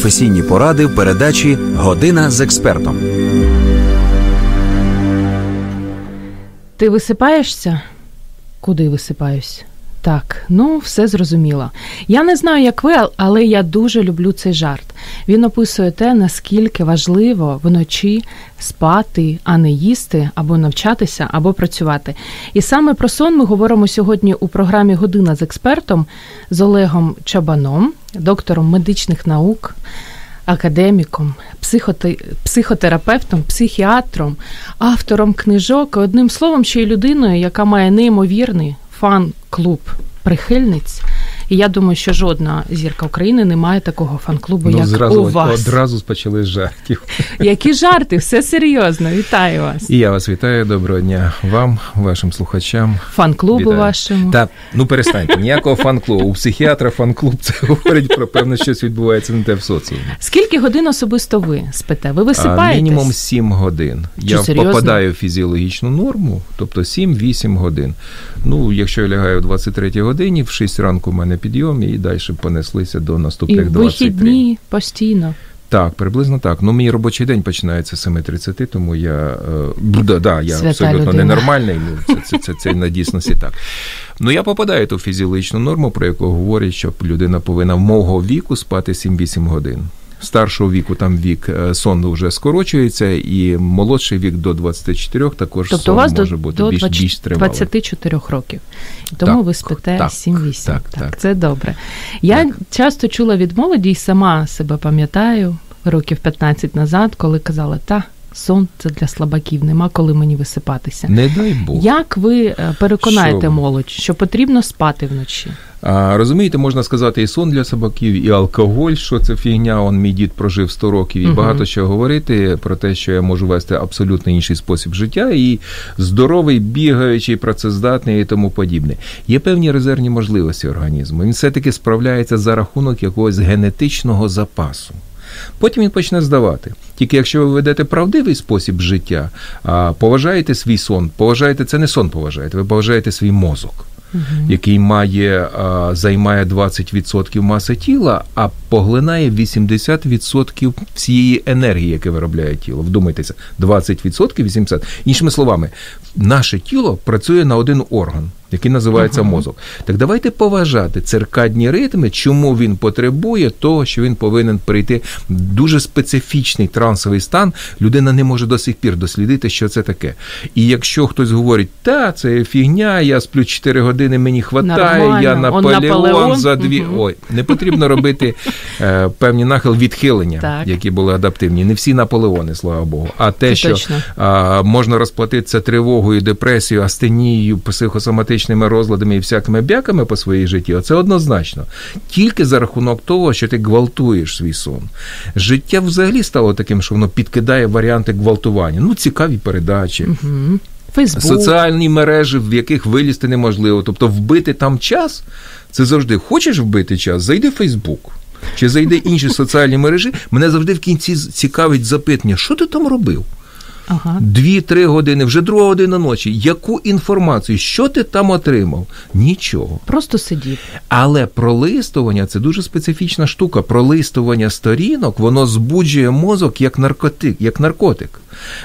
професійні поради в передачі Година з експертом. Ти висипаєшся? Куди висипаюсь? Так, ну все зрозуміло. Я не знаю, як ви, але я дуже люблю цей жарт. Він описує те, наскільки важливо вночі спати, а не їсти, або навчатися, або працювати. І саме про сон ми говоримо сьогодні у програмі Година з експертом з Олегом Чабаном, доктором медичних наук. Академіком, психотерапевтом, психіатром, автором книжок, одним словом, ще й людиною, яка має неймовірний фан-клуб прихильниць. І я думаю, що жодна зірка України не має такого фан-клубу, ну, як зразу, у вас. Одразу почали з жартів. Які жарти? Все серйозно. Вітаю вас. І я вас вітаю. Доброго дня вам, вашим слухачам. Фан-клубу вашому. Та ну перестаньте, ніякого фан-клубу. У психіатра фан-клуб це говорить про певне, щось відбувається не те в соціумі. Скільки годин особисто ви спите? Ви висипаєтесь? А, мінімум 7 годин. Чи я серйозно? попадаю в фізіологічну норму, тобто 7-8 годин. Ну, якщо я лягаю в 23 годині, в 6 ранку в мене підйом і далі понеслися до наступних І 23. вихідні постійно. Так, приблизно так. Ну, мій робочий день починається з 7.30, тому я, е, да, да, я Свята абсолютно людина. ненормальний. Ну, це, це, це, це на дійсності так. Ну, я попадаю в ту фізіологічну норму, про яку говорять, що людина повинна мого віку спати 7-8 годин. Старшого віку там вік е, сон вже скорочується, і молодший вік до 24 також Тобто сон у вас може до, бути до більш, 20, більш тривалий. 24 років. Тому Так, ви спите так, 7-8. так, так. це добре. Я Так. часто чула від молоді і сама себе пам'ятаю років 15 назад, коли казала, та сон це для слабаків, нема коли мені висипатися. Не дай Бог. Як ви е, переконаєте Що? молодь, що потрібно спати вночі? А, розумієте, можна сказати і сон для собаків, і алкоголь, що це фігня. Он мій дід прожив 100 років, і Мгм. багато що говорити про те, що я можу вести абсолютно інший спосіб життя, і здоровий, бігаючий, працездатний і тому подібне. Є певні резервні можливості організму. Він все-таки справляється за рахунок якогось генетичного запасу. Потім він почне здавати. Тільки якщо ви ведете правдивий спосіб життя, а, поважаєте свій сон, поважаєте це не сон поважаєте, ви поважаєте свій мозок який має а, займає 20% маси тіла, а поглинає 80% всієї енергії, яке виробляє тіло. Вдумайтеся, 20% 80%. Іншими словами, наше тіло працює на один орган. Який називається мозок. Так давайте поважати циркадні ритми, чому він потребує того, що він повинен прийти в дуже специфічний трансовий стан. Людина не може до сих пір дослідити, що це таке. І якщо хтось говорить, та це фігня, я сплю 4 години, мені хватає, Нормально. я Он Наполеон, Наполеон. за дві. Мгм. Ой, не потрібно робити е, певні нахил відхилення, Так. які були адаптивні. Не всі Наполеони, слава Богу. А те, Це що а, можна розплатитися тривогою, депресією, астенією, психосоматичними розладами і всякими бяками по своїй житті, оце однозначно. Тільки за рахунок того, що ти гвалтуєш свій сон. Життя взагалі стало таким, що воно підкидає варіанти гвалтування. Ну, цікаві передачі. Угу. Фейсбук. Соціальні мережі, в яких вилізти неможливо. Тобто вбити там час, це завжди хочеш вбити час, зайди в Фейсбук. Чи зайди інші соціальні мережі, мене завжди в кінці цікавить запитання, що ти там робив? Ага. Дві-три години, вже друга година ночі. Яку інформацію? Що ти там отримав? Нічого. Просто сидів. Але пролистування це дуже специфічна штука. Пролистування сторінок, воно збуджує мозок як наркотик, як наркотик.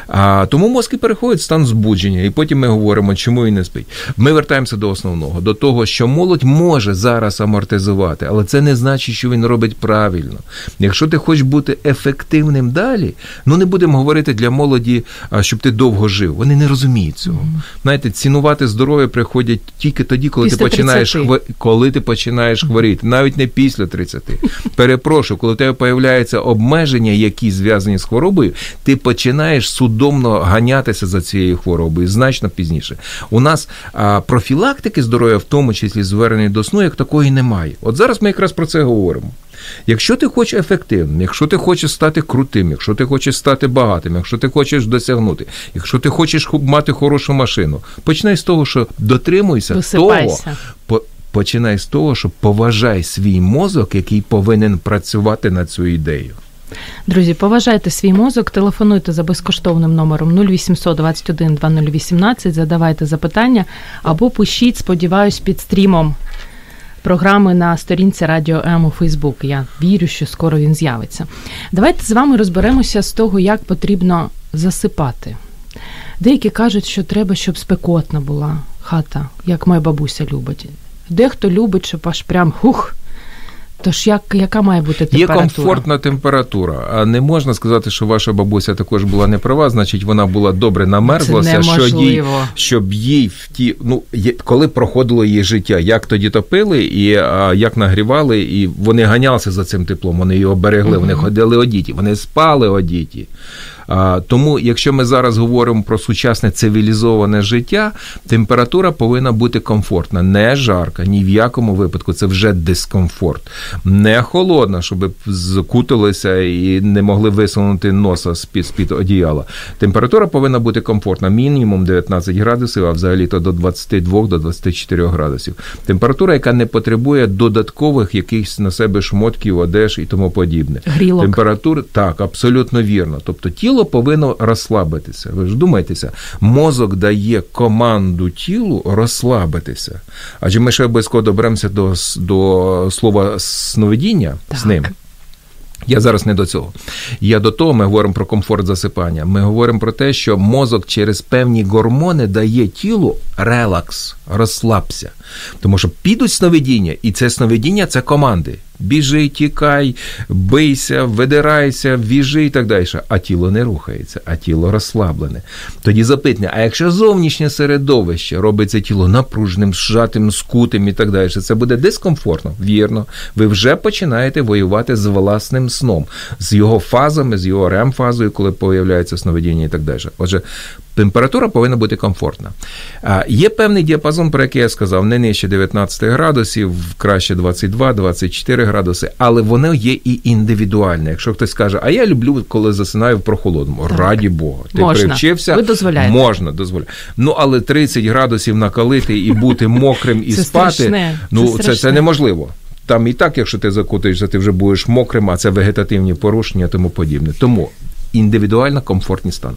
А, тому мозки переходять в стан збудження, і потім ми говоримо, чому він не спить. Ми вертаємося до основного, до того, що молодь може зараз амортизувати, але це не значить, що він робить правильно. Якщо ти хочеш бути ефективним далі, ну не будемо говорити для молоді, щоб ти довго жив. Вони не розуміють цього. Знаєте, цінувати здоров'я приходять тільки тоді, коли Після ти починаєш 30. хва- коли ти починаєш хворіти, навіть не після 30. Перепрошую, коли у тебе появляються обмеження, які зв'язані з хворобою, ти починаєш судомно ганятися за цією хворобою значно пізніше. У нас профілактики здоров'я, в тому числі звернення до сну, як такої немає. От зараз ми якраз про це говоримо. Якщо ти хочеш ефективним, якщо ти хочеш стати крутим, якщо ти хочеш стати багатим, якщо ти хочеш досягнути, якщо ти хочеш мати хорошу машину, починай з того, що дотримуйся того, по- починай з того, що поважай свій мозок, який повинен працювати на цю ідею. Друзі, поважайте свій мозок, телефонуйте за безкоштовним номером 0800 21 2018, задавайте запитання або пишіть, сподіваюсь, під стрімом. Програми на сторінці Радіо М у Фейсбук. Я вірю, що скоро він з'явиться. Давайте з вами розберемося з того, як потрібно засипати. Деякі кажуть, що треба, щоб спекотна була хата, як моя бабуся любить. Дехто любить, щоб аж прям хух. Тож як, яка має бути температура? Є комфортна температура, а не можна сказати, що ваша бабуся також була неправа, значить вона була добре намерзлася, що їй, щоб їй в ті, ну коли проходило її життя, як тоді топили і а, як нагрівали, і вони ганялися за цим теплом, вони його берегли, угу. вони ходили одіті, вони спали одіті. Тому, якщо ми зараз говоримо про сучасне цивілізоване життя, температура повинна бути комфортна, не жарка, ні в якому випадку це вже дискомфорт, не холодна, щоб закуталися і не могли висунути носа з-під з-під одіяла. Температура повинна бути комфортна, мінімум 19 градусів, а взагалі то до 22 до 24 градусів. Температура, яка не потребує додаткових якихось на себе шмотків, одеж і тому подібне. Грілок. Температура так, абсолютно вірно. Тобто тіло тіло повинно розслабитися. Ви ж думаєтеся, мозок дає команду тілу розслабитися. Адже ми ще обов'язково доберемося до до слова сновидіння так. з ним. Я зараз не до цього. Я до того, ми говоримо про комфорт засипання. Ми говоримо про те, що мозок через певні гормони дає тілу релакс, розслабся. Тому що підуть сновидіння, і це сновидіння це команди. Біжи, тікай, бийся, видирайся, віжи і так далі. А тіло не рухається, а тіло розслаблене. Тоді запитання: а якщо зовнішнє середовище робить це тіло напружним, зжатим, скутим і так далі, це буде дискомфортно, вірно. Ви вже починаєте воювати з власним сном, з його фазами, з його ремфазою, коли появляється сновидіння і так далі. Отже, температура повинна бути комфортна. Є певний діапазон, про який я сказав, не нижче 19 градусів, краще 22-24 градуси, але воно є і індивідуальне. Якщо хтось скаже, а я люблю, коли засинаю в прохолодному, так. раді Бога, ти можна. привчився, Ви дозволяєте. можна дозволяти. Ну але 30 градусів накалити і бути мокрим і це спати, страшне. ну це, це, це неможливо. Там і так, якщо ти закутаєшся, ти вже будеш мокрим, а це вегетативні порушення, тому подібне. Тому індивідуально комфортний стан.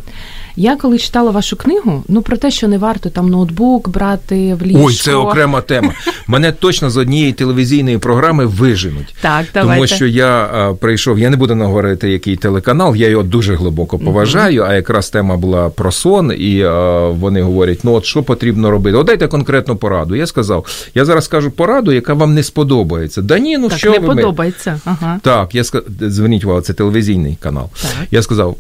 Я коли читала вашу книгу, ну про те, що не варто там ноутбук брати в ліжко. Ой, це окрема тема. Мене точно з однієї телевізійної програми виженуть. Так, давайте. Тому що я а, прийшов, я не буду наговорити, який телеканал, я його дуже глибоко поважаю, а якраз тема була про сон, і а, вони говорять: ну от що потрібно робити? От дайте конкретну пораду. Я сказав, я зараз скажу пораду, яка вам не сподобається. Да ні, ну так, що не ви подобається. Ага. Так, я сказав, зверніть увагу, це телевізійний канал. Так. Я сказав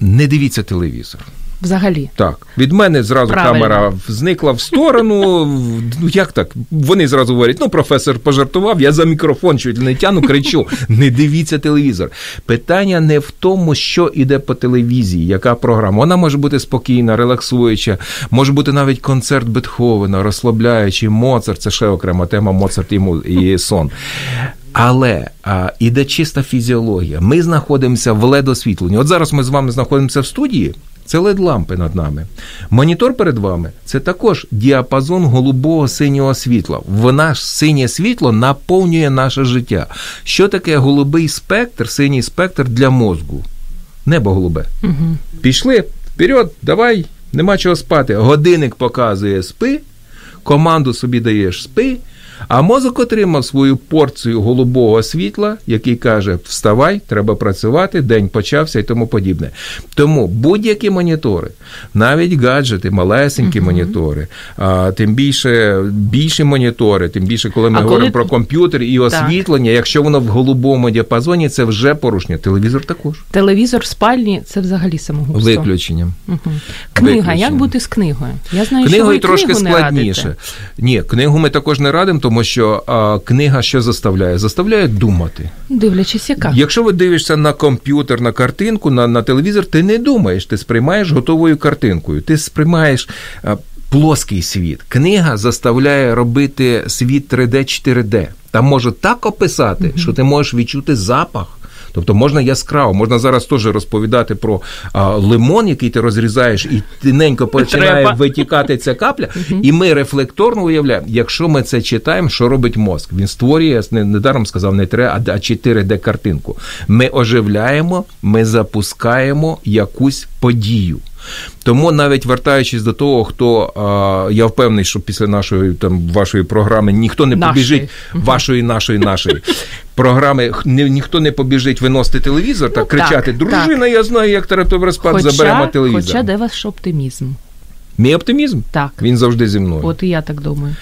не дивіться телевізор. Взагалі. Так. Від мене зразу Правильно. камера зникла в сторону. Ну як так? Вони зразу говорять: ну, професор пожартував, я за мікрофон чуть не тяну, кричу: не дивіться телевізор. Питання не в тому, що іде по телевізії, яка програма. Вона може бути спокійна, релаксуюча, може бути навіть концерт Бетховена, розслабляючий, Моцарт, це ще окрема тема Моцарт і сон. Але а, іде чиста фізіологія. Ми знаходимося в LED-освітленні. От зараз ми з вами знаходимося в студії. Це LED лампи над нами. Монітор перед вами це також діапазон голубого синього світла. В ж синє світло наповнює наше життя. Що таке голубий спектр, синій спектр для мозку? Небо голубе. Угу. Пішли вперед, давай, нема чого спати. Годинник показує спи, команду собі даєш спи. А мозок отримав свою порцію голубого світла, який каже: Вставай, треба працювати, день почався і тому подібне. Тому будь-які монітори, навіть гаджети, малесенькі uh монітори, а тим більше більші монітори, тим більше, коли ми а говоримо коли... про комп'ютер і освітлення, так. якщо воно в голубому діапазоні, це вже порушення. Телевізор також. Телевізор в спальні це взагалі самогубство. Виключенням. Угу. Книга, Виключенням. як бути з книгою? Я знаю, Книгою що ви трошки книгу складніше. Не Ні, книгу ми також не радимо тому що а, книга що заставляє? Заставляє думати. Дивлячись, яка. Якщо ви дивишся на комп'ютер, на картинку, на, на телевізор, ти не думаєш, ти сприймаєш готовою картинкою, ти сприймаєш. А, Плоский світ. Книга заставляє робити світ 3D, 4D. Там може так описати, mm-hmm. що ти можеш відчути запах. Тобто можна яскраво, можна зараз теж розповідати про а, лимон, який ти розрізаєш, і тиненько починає Треба. витікати ця капля. І ми рефлекторно уявляємо, якщо ми це читаємо, що робить мозк? Він створює, недаром сказав, не 3, а 4D картинку. Ми оживляємо, ми запускаємо якусь подію. Тому навіть вертаючись до того, хто я впевнений, що після нашої там вашої програми ніхто не Нашої. побіжить вашої, нашої, нашої. Програми ні, ніхто не побіжить виносити телевізор та Ну, кричати: так, Дружина, я знаю, як терапевт спад, заберемо телевізор. хоча де ваш оптимізм? Мій оптимізм Так. він завжди зі мною. От і я так думаю.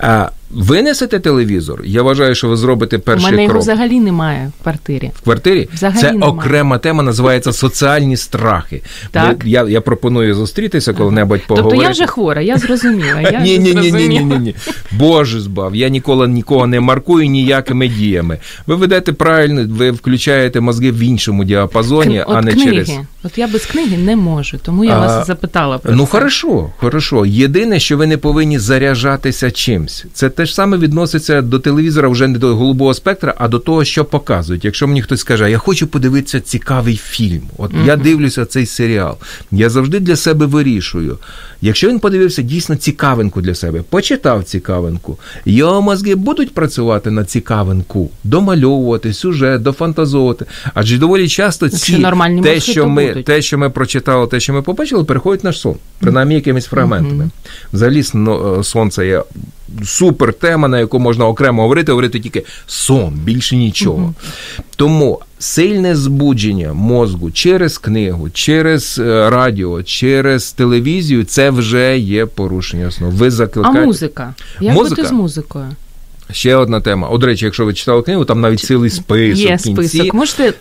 А винесете телевізор, я вважаю, що ви зробите У перший мене його взагалі немає в квартирі. В квартирі Взагалі це немає. окрема тема, називається соціальні страхи. Так. Я, я пропоную зустрітися коли-небудь поговорити. Тобто я вже хвора, я зрозуміла. Я ні, ні, ні, ні, ні, ні, ні. Боже збав. Я ніколи нікого не маркую ніякими діями. Ви ведете правильно, ви включаєте мозги в іншому діапазоні, а не книги. через. От я без книги не можу, тому я А, вас запитала про Ну, це. хорошо, хорошо. Єдине, що ви не повинні заряджатися чимсь. Це те ж саме відноситься до телевізора вже не до голубого спектра, а до того, що показують. Якщо мені хтось каже, я хочу подивитися цікавий фільм. От я дивлюся цей серіал. Я завжди для себе вирішую. Якщо він подивився дійсно цікавинку для себе, почитав цікавинку, його мозги будуть працювати на цікавинку, домальовувати сюжет, дофантазовувати. Адже доволі часто ці нормальні те, що ми будуть. те, що ми прочитали, те, що ми побачили, переходить наш сон, принаймні якимись фрагментами. Взагалі, сно- е, сон це є супер тема, на яку можна окремо говорити, говорити тільки сон, більше нічого. Тому сильне збудження мозку через книгу, через е, радіо, через телевізію це вже є порушення сну. Ви А музика? Як Музика? бути з музикою? Ще одна тема. От, речі, якщо ви читали книгу, там навіть цілий список. Є в кінці. список. Можете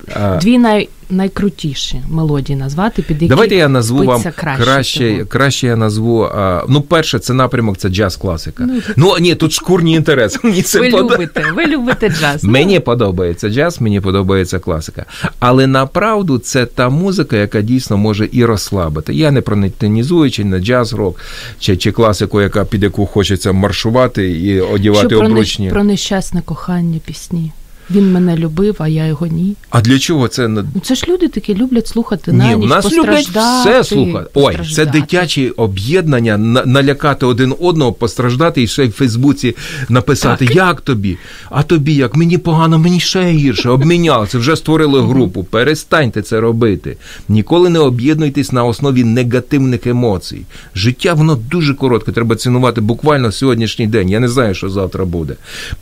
дві най... найкрутіші мелодії назвати, під які Давайте я назву вам краще краще, краще я назву. А, ну, перше, це напрямок, це джаз класика. Ну, Ну, ні, тут шкурні інтереси. Мені це Ви подобається. любите, ви любите джаз. Ну, Мені подобається джаз, мені подобається класика. Але направду це та музика, яка дійсно може і розслабити. Я не пронетинізуючи на джаз, рок чи, чи класику, яка під яку хочеться маршувати і про, обручні. про нещасне кохання пісні. Він мене любив, а я його ні. А для чого це Ну це ж люди такі люблять слухати на Ні, ніч, в нас люблять все слухати. Ой, це дитячі об'єднання, налякати один одного, постраждати і ще й в Фейсбуці написати, Так. як тобі, а тобі як, мені погано, мені ще гірше, обмінялися, вже створили групу. Перестаньте це робити. Ніколи не об'єднуйтесь на основі негативних емоцій. Життя воно дуже коротке, треба цінувати буквально сьогоднішній день. Я не знаю, що завтра буде.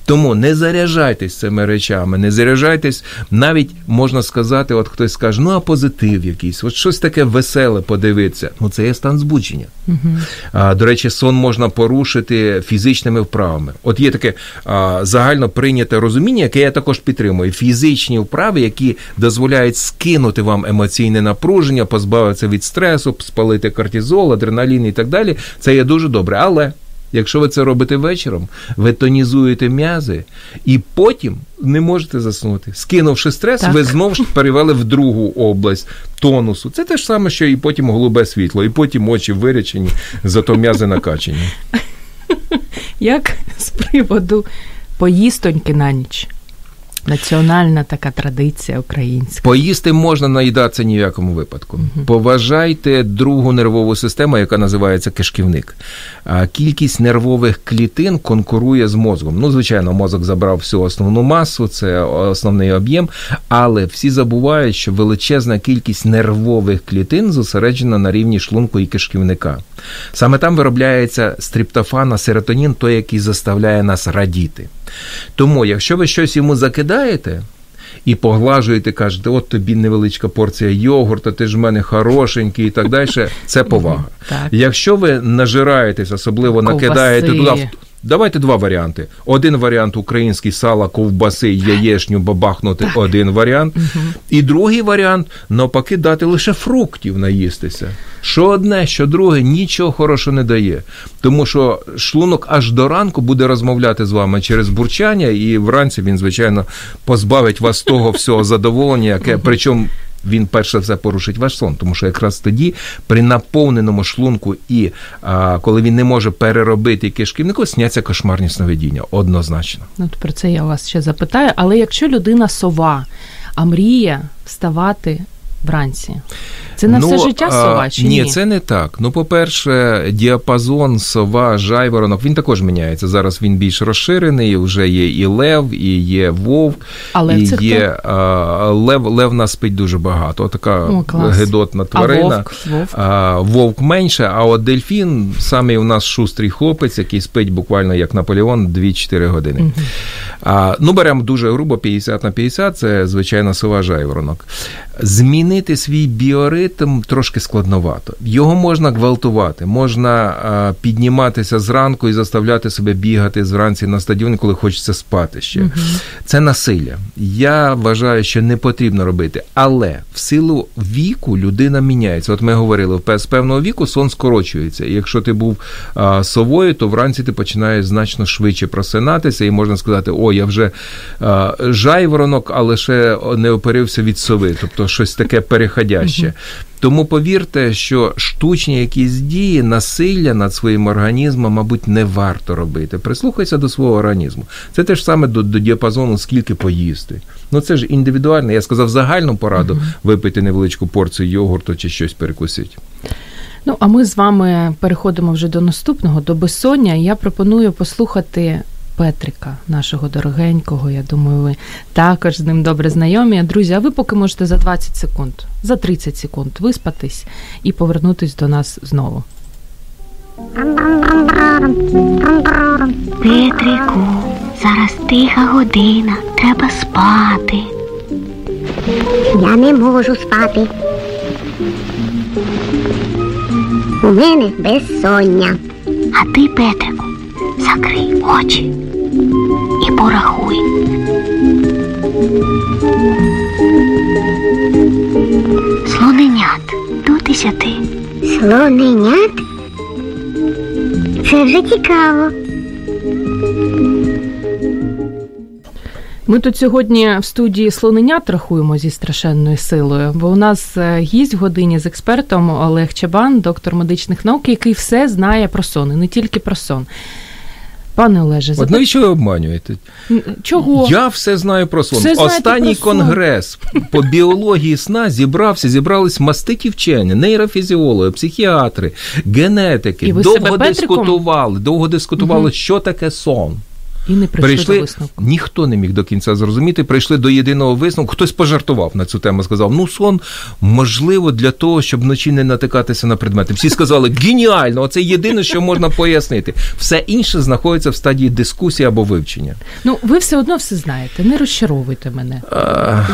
Тому не заряджайтесь цими речами, не заряджайтесь, навіть можна сказати, от хтось скаже, ну а позитив якийсь, от щось таке веселе подивитися. Ну це є стан збудження. А, до речі, сон можна порушити фізичними вправами. От є таке а, загально прийняте розуміння, яке я також підтримую. Фізичні вправи, які дозволяють скинути вам емоційне напруження, позбавитися від стресу, спалити кортизол, адреналін і так далі. Це є дуже добре. Але якщо ви це робите вечором, ви тонізуєте м'язи і потім не можете заснути. Скинувши стрес, Так. ви знову ж перевели в другу область тонусу. Це те ж саме, що і потім голубе світло, і потім очі вирячені, зато м'язи накачані. Як з приводу поїстоньки на ніч? Національна така традиція українська. Поїсти можна наїдатися ні в якому випадку. Поважайте другу нервову систему, яка називається кишківник. А кількість нервових клітин конкурує з мозком. Ну, звичайно, мозок забрав всю основну масу, це основний об'єм, але всі забувають, що величезна кількість нервових клітин зосереджена на рівні шлунку і кишківника. Саме там виробляється стриптофан, серотонін, той, який заставляє нас радіти. Тому, якщо ви щось йому закидаєте, і поглажуєте, кажете, от тобі невеличка порція йогурта, ти ж в мене хорошенький і так далі. Це повага. Так. Якщо ви нажираєтесь, особливо Ковбаси. накидаєте туди. Давайте два варіанти. Один варіант український сала, ковбаси, яєшню бабахнути один варіант. І другий варіант навпаки дати лише фруктів наїстися. Що одне, що друге, нічого хорошого не дає. Тому що шлунок аж до ранку буде розмовляти з вами через бурчання, і вранці він, звичайно, позбавить вас того всього задоволення, яке причому. Він перше все порушить ваш сон, тому що якраз тоді, при наповненому шлунку, і а, коли він не може переробити кишківнику, сняться кошмарні сновидіння. Однозначно. Ну, про це я вас ще запитаю. Але якщо людина сова, а мріє вставати вранці? Це на все життя сова чи ні? ні? це не так. Ну, по-перше, діапазон, сова, жайворонок, він також міняється. Зараз він більш розширений, вже є і лев, і є вовк, Але і це є а, лев. Лев нас спить дуже багато. Така О, гидотна А тварина. вовк? Вовк? А, вовк менше, а от дельфін самий у нас шустрий хлопець, який спить буквально як Наполеон 2-4 години. А, ну, беремо дуже грубо 50 на 50, це звичайно сова жайворонок. Змінити свій біоритм трошки складновато. Його можна гвалтувати, можна підніматися зранку і заставляти себе бігати зранці на стадіон, коли хочеться спати ще. Це насилля. Я вважаю, що не потрібно робити. Але в силу віку людина міняється. От ми говорили, в з певного віку сон скорочується. І якщо ти був совою, то вранці ти починаєш значно швидше просинатися, і можна сказати, о, я вже жайворонок, але ще не оперився від сови, тобто щось таке переходяще. Тому повірте, що штучні якісь дії, насилля над своїм організмом, мабуть, не варто робити. Прислухайся до свого організму. Це те ж саме до, до діапазону, скільки поїсти. Ну це ж індивідуально. Я сказав загальну пораду випити невеличку порцію йогурту чи щось перекусити. Ну, а ми з вами переходимо вже до наступного, до безсоння. Я пропоную послухати Петрика, нашого дорогенького. Я думаю, ви також з ним добре знайомі. Друзі, а ви поки можете за 20 секунд, за 30 секунд виспатись і повернутись до нас знову. Петрику, зараз тиха година, треба спати. Я не можу спати. У мене безсоння. А ти, Петрику, закрий очі і порахуй. Слоненят до десяти. Слоненят? Це вже цікаво. Ми тут сьогодні в студії слоненят рахуємо зі страшенною силою, бо у нас е, гість в годині з експертом Олег Чабан, доктор медичних наук, який все знає про сон, і не тільки про сон. Пане Олеже, От навіщо ви обманюєте? чого? Я все знаю про сон. Все Останній про сон. конгрес по біології сна зібрався, зібрались маститі вчені, нейрофізіологи, психіатри, генетики. І ви довго себе дискутували, довго дискутували, що таке сон. І не прийшли, Прийшли, до висновку. ніхто не міг до кінця зрозуміти. Прийшли до єдиного висновку. Хтось пожартував на цю тему. Сказав: ну сон можливо для того, щоб вночі не натикатися на предмети. Всі сказали геніально, оце єдине, що можна пояснити. Все інше знаходиться в стадії дискусії або вивчення. Ну, ви все одно все знаєте, не розчаровуйте мене.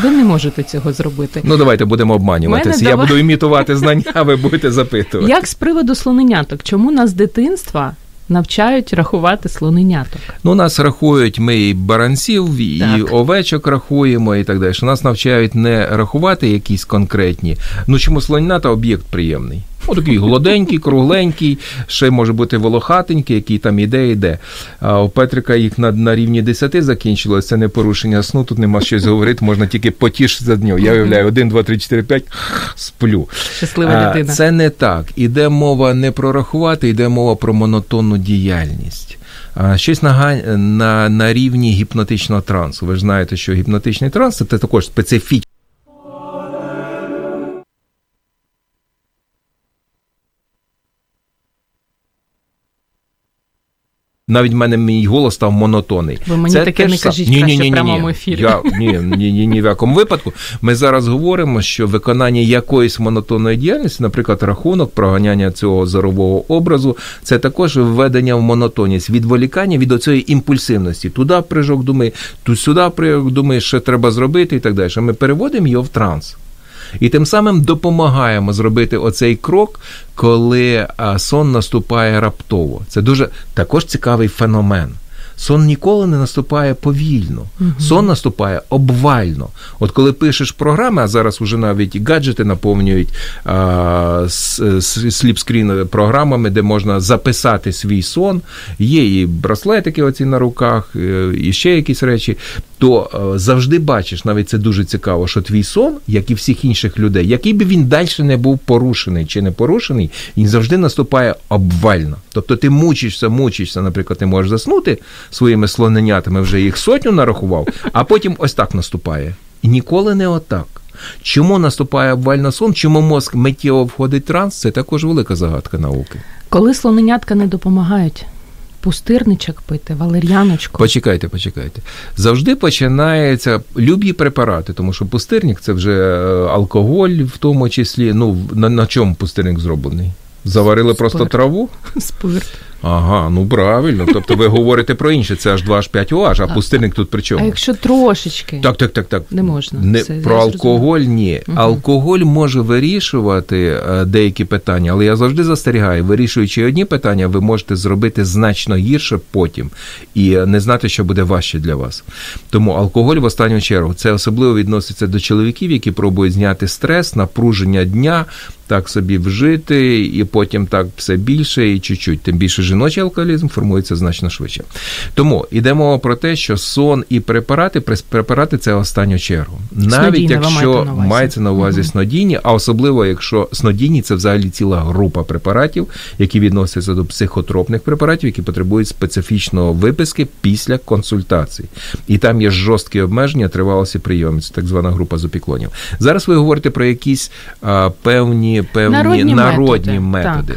Ви не можете цього зробити. Ну давайте будемо обманюватися. Я давай- буду імітувати знання, а ви будете запитувати. Як з приводу слоненяток? Чому нас з дитинства навчають рахувати слоненяток? Ну, нас рахують, ми і баранців, і Так. овечок рахуємо, і так далі. Нас навчають не рахувати якісь конкретні. Ну чому слоненята об'єкт приємний? Ну, такий гладенький, кругленький, ще може бути волохатенький, який там іде, іде. А у Петрика їх на, на рівні 10 закінчилось. Це не порушення сну, тут нема щось говорити, можна тільки потішитися з нього. Я уявляю, 1, 2, 3, 4, 5, сплю. Щаслива дитина. Це не так. Іде мова не про рахувати, йде мова про монотонну діяльність. Щось на, на, на рівні гіпнотичного трансу. Ви ж знаєте, що гіпнотичний транс це також специфічний. Навіть в мене мій голос став монотонний. Ви мені таке не кажіть Ні, ні, краще ні, в прямому ні. ефірі. Я, ні, ні, ні, ні в якому випадку. Ми зараз говоримо, що виконання якоїсь монотонної діяльності, наприклад, рахунок, проганяння цього зорового образу, це також введення в монотонність, відволікання від оцієї імпульсивності. Туди прыжок думає, тут сюди прыжок думає, що треба зробити і так далі. Ми переводимо його в транс. І тим самим допомагаємо зробити оцей крок, коли сон наступає раптово. Це дуже також цікавий феномен. Сон ніколи не наступає повільно, сон наступає обвально. От коли пишеш програми, а зараз уже навіть і гаджети наповнюють а, с- с- сліпскрін програмами, де можна записати свій сон. Є і браслетики оці на руках, е, і ще якісь речі. То е, завжди бачиш, навіть це дуже цікаво, що твій сон, як і всіх інших людей, який би він далі не був порушений чи не порушений, він завжди наступає обвально. Тобто ти мучишся, мучишся, наприклад, ти можеш заснути своїми слоненятами, вже їх сотню нарахував, а потім ось так наступає. І ніколи не отак. Чому наступає обвально сон? Чому мозк миттєво входить в транс? Це також велика загадка науки. Коли слоненятка не допомагають, пустирничок пити, валер'яночку. Почекайте, почекайте. Завжди починається любі препарати, тому що пустирник це вже е, алкоголь, в тому числі. Ну, на, на чому пустирник зроблений? Заварили просто траву? Спирт. Ага, ну правильно. Тобто ви говорите про інше, це аж 2 аж 5 OH, а пустирник тут при чому? А якщо трошечки, Так, так, так, так. Не можна. Не, Це про алкоголь ні. Мгм. Алкоголь може вирішувати е, деякі питання, але я завжди застерігаю, вирішуючи одні питання, ви можете зробити значно гірше потім і е, не знати, що буде важче для вас. Тому алкоголь в останню чергу це особливо відноситься до чоловіків, які пробують зняти стрес, напруження дня. Так собі вжити, і потім так все більше і чуть-чуть. Тим більше жіночий алкоголізм формується значно швидше. Тому йдемо про те, що сон і препарати, препарати це останню чергу. Навіть Снодійне якщо на мається на увазі Мгм. снодійні, а особливо якщо снодійні це взагалі ціла група препаратів, які відносяться до психотропних препаратів, які потребують специфічного виписки після консультацій. І там є жорсткі обмеження тривалості прийомів, це так звана група з опіклонів. Зараз ви говорите про якісь а, певні, певні Народні народні, методи, методи.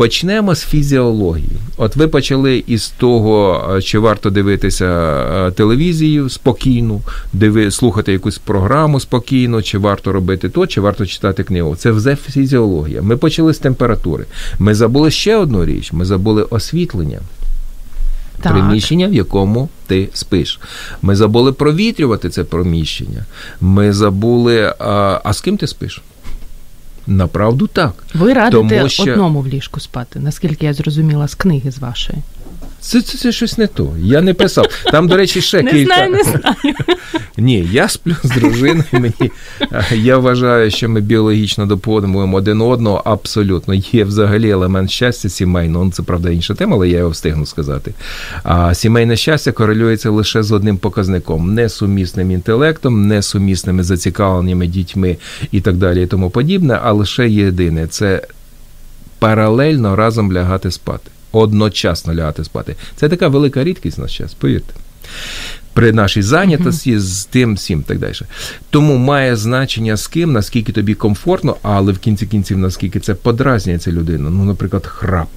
Почнемо з фізіології. От ви почали із того, е, чи варто дивитися е, телевізію спокійно, диви, слухати якусь програму спокійно, чи варто робити то, чи варто читати книгу. Це вже фізіологія. Ми почали з температури. Ми забули ще одну річ: ми забули освітлення. Так. Приміщення, в якому ти спиш. Ми забули провітрювати це приміщення. Ми забули. А, а з ким ти спиш? Направду так. ви радите Тому що- одному в ліжку спати, наскільки я зрозуміла з книги з вашої. Це, це, це щось не то. Я не писав. Там, до речі, ще Не кілька. знаю, не знаю. Ні, я сплю з дружиною. Мені е, я вважаю, що ми біологічно доповнюємо один одного. Абсолютно є взагалі елемент щастя сімейного. Ну, це правда інша тема, але я його встигну сказати. А сімейне щастя корелюється лише з одним показником: несумісним інтелектом, несумісними зацікавленнями дітьми і так далі, і тому подібне. А лише єдине це паралельно разом лягати спати. Одночасно лягати спати. Це така велика рідкість на час, повірте. При нашій зайнятості з тим всім так далі. Тому має значення з ким, наскільки тобі комфортно, але в кінці кінців, наскільки це подразнює цю людину. Ну, наприклад, храп.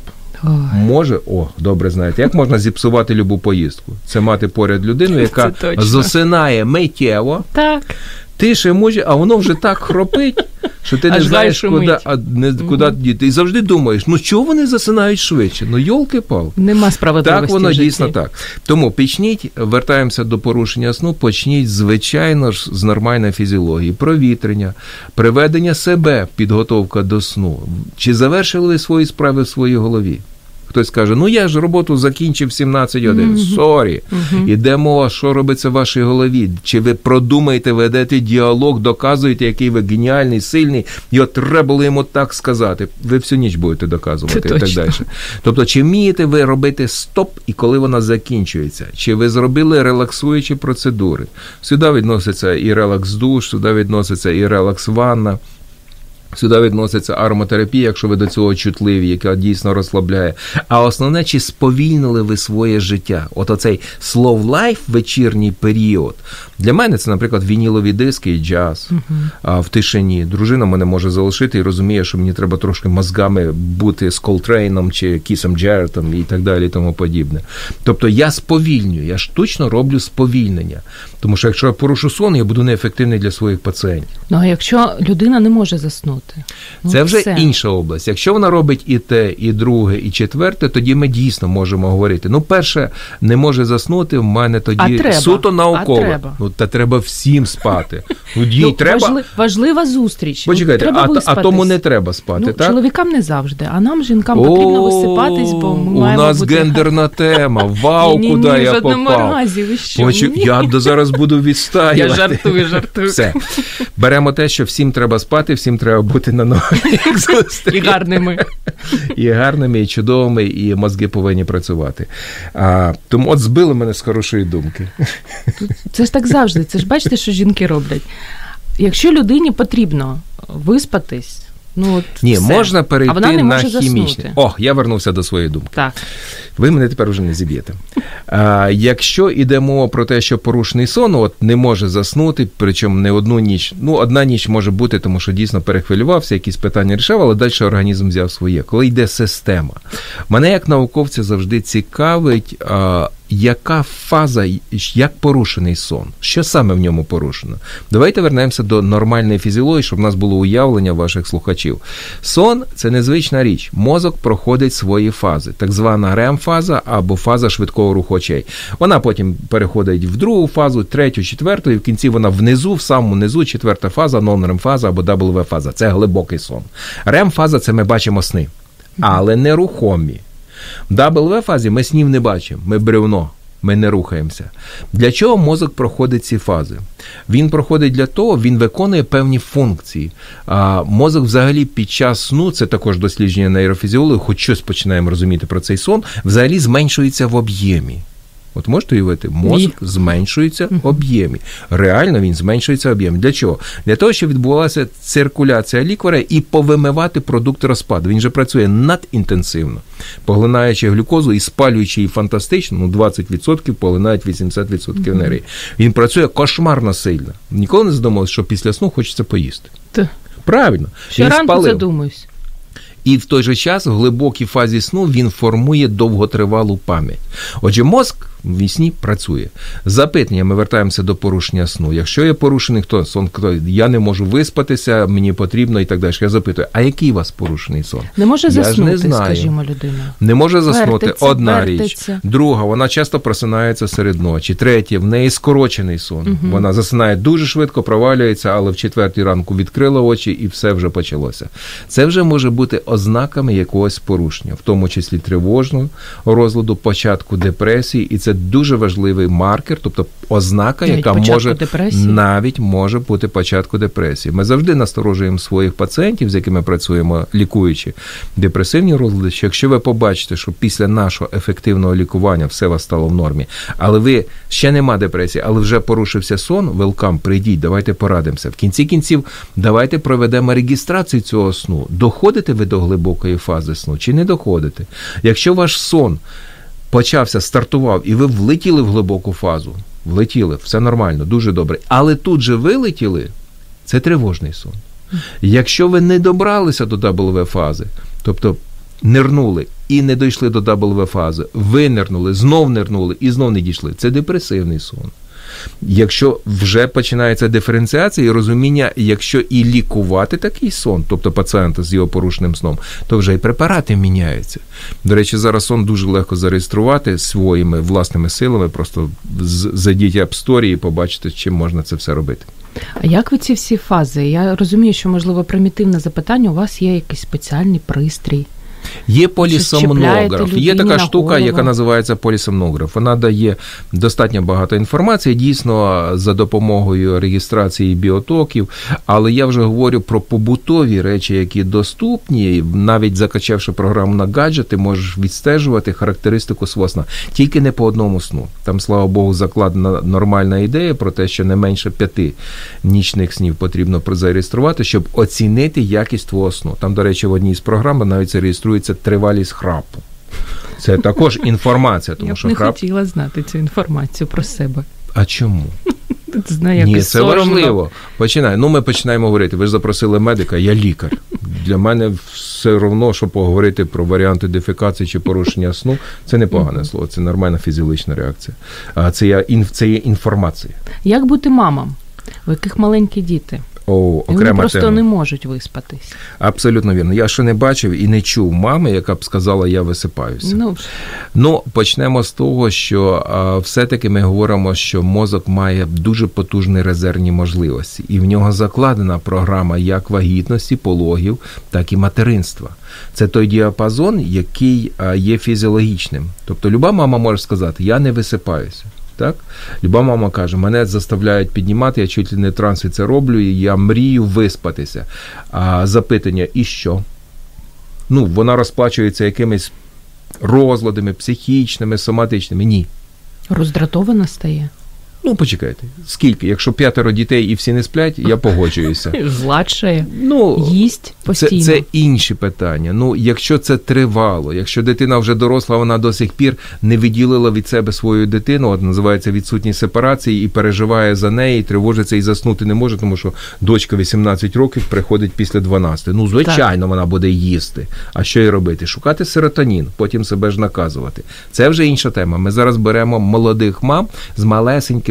Ой. Може, о, добре знаєте, як можна зіпсувати любу поїздку? Це мати поряд людину, яка засинає миттєво, Так. Ти ще може, а воно вже так хропить, що ти не Аж знаєш, куди, а, не, куди діти. І завжди думаєш, ну чого вони засинають швидше? Ну, йолки-палки. Нема справедливості. Так, воно в житті. дійсно так. Тому почніть, вертаємося до порушення сну, почніть, звичайно ж, з нормальної фізіології, провітрення, приведення себе, підготовка до сну. Чи завершили ви свої справи в своїй голові? Хтось каже, ну я ж роботу закінчив 17 годин. Sorry. Іде мова, що робиться в вашій голові. Чи ви продумаєте, ведете діалог, доказуєте, який ви геніальний, сильний, і от треба було йому так сказати. Ви всю ніч будете доказувати Це і так далі. Тобто, чи вмієте ви робити стоп і коли вона закінчується? Чи ви зробили релаксуючі процедури? Сюди відноситься і релакс душ, сюди відноситься і релакс ванна. Сюди відноситься ароматерапія, якщо ви до цього чутливі, яка дійсно розслабляє. А основне, чи сповільнили ви своє життя? От оцей slow life вечірній період. Для мене це, наприклад, вінілові диски і джаз а, в тишині. Дружина мене може залишити і розуміє, що мені треба трошки мозгами бути з Колтрейном чи Кісом Джертом і так далі, і тому подібне. Тобто я сповільнюю, я штучно роблю сповільнення. Тому що якщо я порушу сон, я буду неефективний для своїх пацієнтів. Ну, а якщо людина не може заснути, ну, Це вже все. інша область. Якщо вона робить і те, і друге, і четверте, тоді ми дійсно можемо говорити. Ну, перше, не може заснути, в мене тоді А треба? суто науково. А треба? Ну, та треба всім спати. Ну, їй Ну, треба. важли- важлива зустріч. Ну, Почекайте, треба а, а тому не треба спати, Ну, так? чоловікам не завжди, а нам, жінкам, потрібно висипатись, бо ми У маємо нас бути... гендерна тема. Вау, куди я попав. разі, ви що? Почу- Ні. Я зараз буду відстаювати. Я жартую, жартую. Все. Беремо те, що всім треба спати, всім треба бути на ногах. І гарними. і гарними, і чудовими, і мозги повинні працювати. А, тому от збили мене з хорошої думки. Це ж так завжди. Це ж бачите, що жінки роблять. Якщо людині потрібно виспатись, Ну, от Ні, все. можна а перейти вона не на може хімічне. заснути. О, я вернувся до своєї думки. Так. Ви мене тепер вже не зіб'єте. А, якщо йде мова про те, що порушений сон, от не може заснути, причому не одну ніч. Ну, одна ніч може бути, тому що дійсно перехвилювався, якісь питання рішав, але далі організм взяв своє. Коли йде система, мене як науковця завжди цікавить. А, яка фаза, як порушений сон? Що саме в ньому порушено? Давайте вернемося до нормальної фізіології, щоб в нас було уявлення ваших слухачів. Сон це незвична річ. Мозок проходить свої фази, так звана рем-фаза або фаза швидкого руху очей. Вона потім переходить в другу фазу, третю, четверту, і в кінці вона внизу, в самому низу, четверта фаза, нон-рем-фаза або W-фаза. Це глибокий сон. Рем-фаза це ми бачимо сни, але нерухомі. В W-фазі ми снів не бачимо, ми бревно. Ми не рухаємося. Для чого мозок проходить ці фази? Він проходить для того, він виконує певні функції. А мозок, взагалі, під час сну, це також дослідження нейрофізіологів, хоч щось починаємо розуміти про цей сон, взагалі зменшується в об'ємі. От можете уявити, мозок зменшується в об'ємі. Реально він зменшується в об'ємі. Для чого? Для того, щоб відбувалася циркуляція ліквора і повимивати продукти розпаду. Він же працює надінтенсивно, поглинаючи глюкозу і спалюючи її фантастично, ну 20% поглинають 80% енергії. Він працює кошмарно сильно. Ніколи не задумався, що після сну хочеться поїсти. Т- Правильно, він Щоранку спалив. задумуюсь. І в той же час в глибокій фазі сну він формує довготривалу пам'ять. Отже, мозк в вісні працює. Запитання, ми вертаємося до порушення сну. Якщо є порушений хто сон, хто я не можу виспатися, мені потрібно і так далі. Я запитую, а який у вас порушений сон? Не може Я ж не заснути, знаю. скажімо, людина. Не може заснути Вертиться, одна річ. Друга, вона часто просинається серед ночі. Третє, в неї скорочений сон. Вона засинає дуже швидко, провалюється, але в четвертій ранку відкрила очі і все вже почалося. Це вже може бути ознаками якогось порушення, в тому числі тривожного розладу, початку депресії, і це дуже важливий маркер, тобто ознака, Навіть яка може депресії? навіть може бути початку депресії. Ми завжди насторожуємо своїх пацієнтів, з якими працюємо, лікуючи депресивні розлади. Що якщо ви побачите, що після нашого ефективного лікування все вас стало в нормі, але ви ще нема депресії, але вже порушився сон, велкам, прийдіть, давайте порадимося. В кінці кінців давайте проведемо реєстрацію цього сну. Доходите ви до глибокої фази сну чи не доходите? Якщо ваш сон почався, стартував, і ви влетіли в глибоку фазу. Влетіли, все нормально, дуже добре. Але тут же вилетіли, це тривожний сон. Якщо ви не добралися до W фази, тобто нирнули і не дійшли до W фази, винирнули, знов нирнули і знов не дійшли, це депресивний сон. Якщо вже починається диференціація і розуміння, якщо і лікувати такий сон, тобто пацієнта з його порушеним сном, то вже і препарати міняються. До речі, зараз сон дуже легко зареєструвати своїми власними силами. Просто зайдіть App Store і побачите, чим можна це все робити. А як ви ці всі фази? Я розумію, що можливо примітивне запитання. У вас є якийсь спеціальний пристрій. Є полісомнограф. Є така штука, яка називається полісомнограф. Вона дає достатньо багато інформації, дійсно за допомогою реєстрації біотоків. Але я вже говорю про побутові речі, які доступні. Навіть закачавши програму на гаджет, ти можеш відстежувати характеристику свого сна. Тільки не по одному сну. Там, слава Богу, закладена нормальна ідея про те, що не менше п'яти нічних снів потрібно зареєструвати, щоб оцінити якість твого сну. Там, до речі, в одній з програм навіть це реєструється тривалість храпу. Це також інформація, тому я б що не храп. хотіла знати цю інформацію про себе. А чому? Знаю, як Ні, це соромно. важливо. Починай. Ну, ми починаємо говорити. Ви ж запросили медика, я лікар. Для мене все одно, що поговорити про варіанти дефекації чи порушення сну, це не погане слово, це нормальна фізіологічна реакція. А це є інформація. Як бути мамам, у яких маленькі діти? О, І Вони просто тема. не можуть виспатись. Абсолютно вірно. Я ще не бачив і не чув мами, яка б сказала, я висипаюся. Ну, Ну, почнемо з того, що а, все-таки ми говоримо, що мозок має дуже потужні резервні можливості, і в нього закладена програма як вагітності, пологів, так і материнства. Це той діапазон, який а, є фізіологічним. Тобто, люба мама може сказати, я не висипаюся. Так? Люба мама каже, мене заставляють піднімати, я чуть ли не транси це роблю, і я мрію виспатися. А запитання, і що? Ну, вона розплачується якимись розладами, психічними, соматичними. Ні. роздратована стає. Ну, почекайте, скільки? Якщо п'ятеро дітей і всі не сплять, я погоджуюся. Зладшає, Ну, їсть постійно. це інші питання. Ну, якщо це тривало, якщо дитина вже доросла, вона до сих пір не виділила від себе свою дитину, от називається відсутність сепарації, і переживає за неї, і тривожиться і заснути не може, тому що дочка 18 років приходить після 12. Ну, звичайно, вона буде їсти. А що їй робити? Шукати серотонін, потім себе ж наказувати. Це вже інша тема. Ми зараз беремо молодих мам з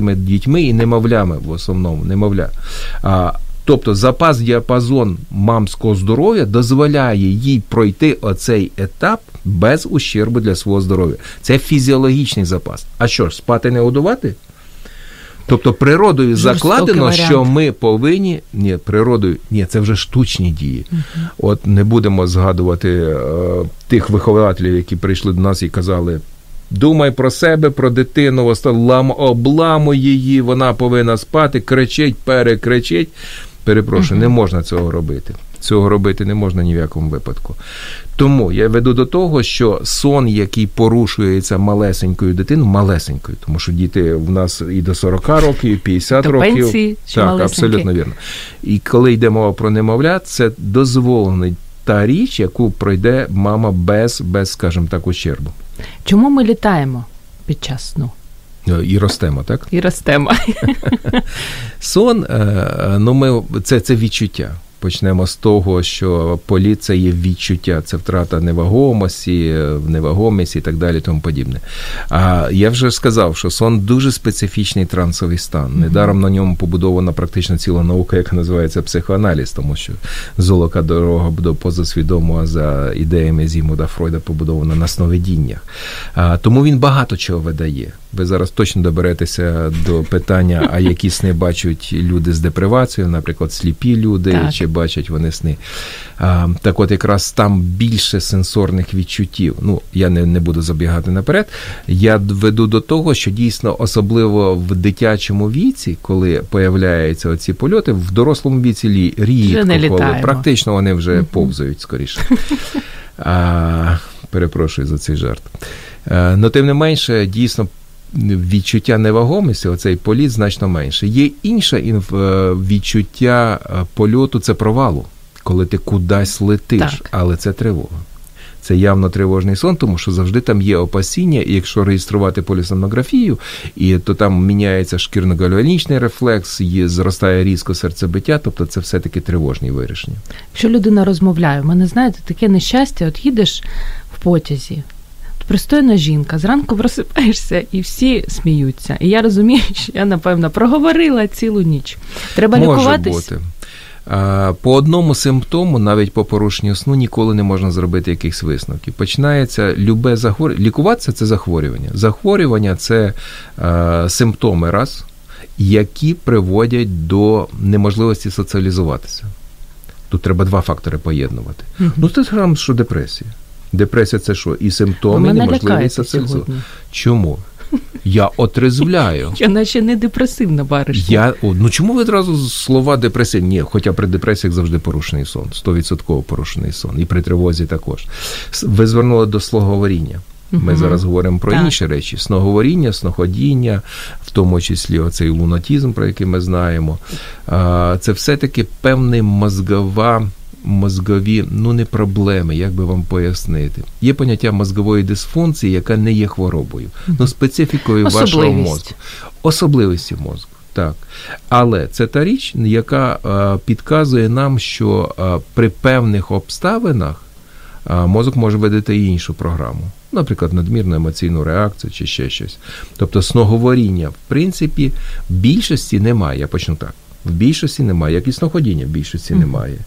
малесенькими дітьми і немовлями в основному, немовля. А, Тобто запас діапазон мамського здоров'я дозволяє їй пройти оцей етап без ущербу для свого здоров'я. Це фізіологічний запас. А що ж, спати не годувати? Тобто природою Жорстокий закладено, варіант. що ми повинні. Ні, природою, ні, це вже штучні дії. От не будемо згадувати е, тих вихователів, які прийшли до нас і казали. Думай про себе, про дитину, обламуй її, вона повинна спати, кричить, перекричить. Перепрошую, не можна цього робити. Цього робити не можна ні в якому випадку. Тому я веду до того, що сон, який порушується малесенькою дитиною, малесенькою, тому що діти в нас і до 40 років, і 50 До років. пенсії так, малесенькі. абсолютно вірно. І коли йде мова про немовлят, це дозволений та річ, яку пройде мама без, без скажімо так, ущербу. Чому ми літаємо під час сну Е, І ростемо, так? і ростемо? Сон, е, ну ми це, це відчуття. Почнемо з того, що політ це є відчуття, це втрата невагомості, невагомість і так далі, тому подібне. А я вже сказав, що сон дуже специфічний трансовий стан. Недаром на ньому побудована практично ціла наука, яка називається психоаналіз, тому що золока дорога до позасвідомого за ідеями Зімуда Фройда побудована на сновидіннях. А, тому він багато чого видає. Ви зараз точно доберетеся до питання, а які сни бачать люди з депривацією, наприклад, сліпі люди, Так. чи бачать вони сни. А, так от якраз там більше сенсорних відчуттів. Ну, я не, не буду забігати наперед. Я веду до того, що дійсно, особливо в дитячому віці, коли появляються оці польоти, в дорослому віці лі- рідко, коли літаємо. практично вони вже повзають скоріше. А, перепрошую за цей жарт. Е, Ну, тим не менше, дійсно. Відчуття невагомості, оцей політ значно менше. Є інше е, відчуття е, польоту це провалу, коли ти кудись летиш, Так. але це тривога. Це явно тривожний сон, тому що завжди там є опасіння, і якщо реєструвати полісомнографію, і то там міняється шкірно-гальванічний рефлекс, є, зростає різко серцебиття, тобто це все-таки тривожні вирішення. Якщо людина розмовляє, в мене знаєте, таке нещастя, от їдеш в потязі. Пристойна жінка, зранку просипаєшся і всі сміються. І я розумію, що я, напевно, проговорила цілу ніч. Треба Може лікуватись. бути. По одному симптому, навіть по порушенню сну, ніколи не можна зробити якихось висновків. Починається любе захворювання. Лікуватися це захворювання. Захворювання це е, симптоми раз, які приводять до неможливості соціалізуватися. Тут треба два фактори поєднувати. Мгм. Ну, це сам, що депресія. Депресія це що? І симптоми, і неможливість лякаєте Чому? Я отрезвляю. Я наче не депресивна баришня. Я, о, ну чому ви одразу слова депресивні? Ні, хоча при депресіях завжди порушений сон, 100% порушений сон, і при тривозі також. Ви звернули до слоговоріння. Ми Мгм. зараз говоримо про Так. інші речі: сноговоріння, сноходіння, в тому числі оцей лунатізм, про який ми знаємо. Це все-таки певний мозгова. Мозгові, ну не проблеми, як би вам пояснити. Є поняття мозгової дисфункції, яка не є хворобою, ну специфікою вашого мозку особливості мозку. Так. Але це та річ, яка е, підказує нам, що е, при певних обставинах е, мозок може видати і іншу програму. Наприклад, надмірну емоційну реакцію чи ще щось. Тобто сноговоріння, в принципі, в більшості немає. Я почну так. В більшості немає, як і сноходіння в більшості немає.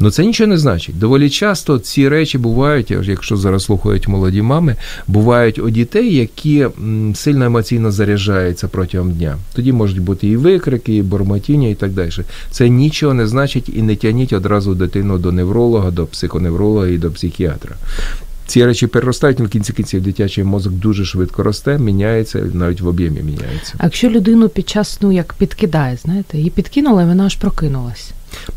Ну це нічого не значить. Доволі часто ці речі бувають, якщо зараз слухають молоді мами, бувають у дітей, які сильно емоційно заряджаються протягом дня. Тоді можуть бути і викрики, і бормотіння, і так далі. Це нічого не значить і не тягніть одразу дитину до невролога, до психоневролога і до психіатра. Ці речі переростають, в кінці кінців дитячий мозок дуже швидко росте, міняється, навіть в об'ємі міняється. А якщо людину під час сну як підкидає, знаєте, її підкинула, і вона аж прокинулась.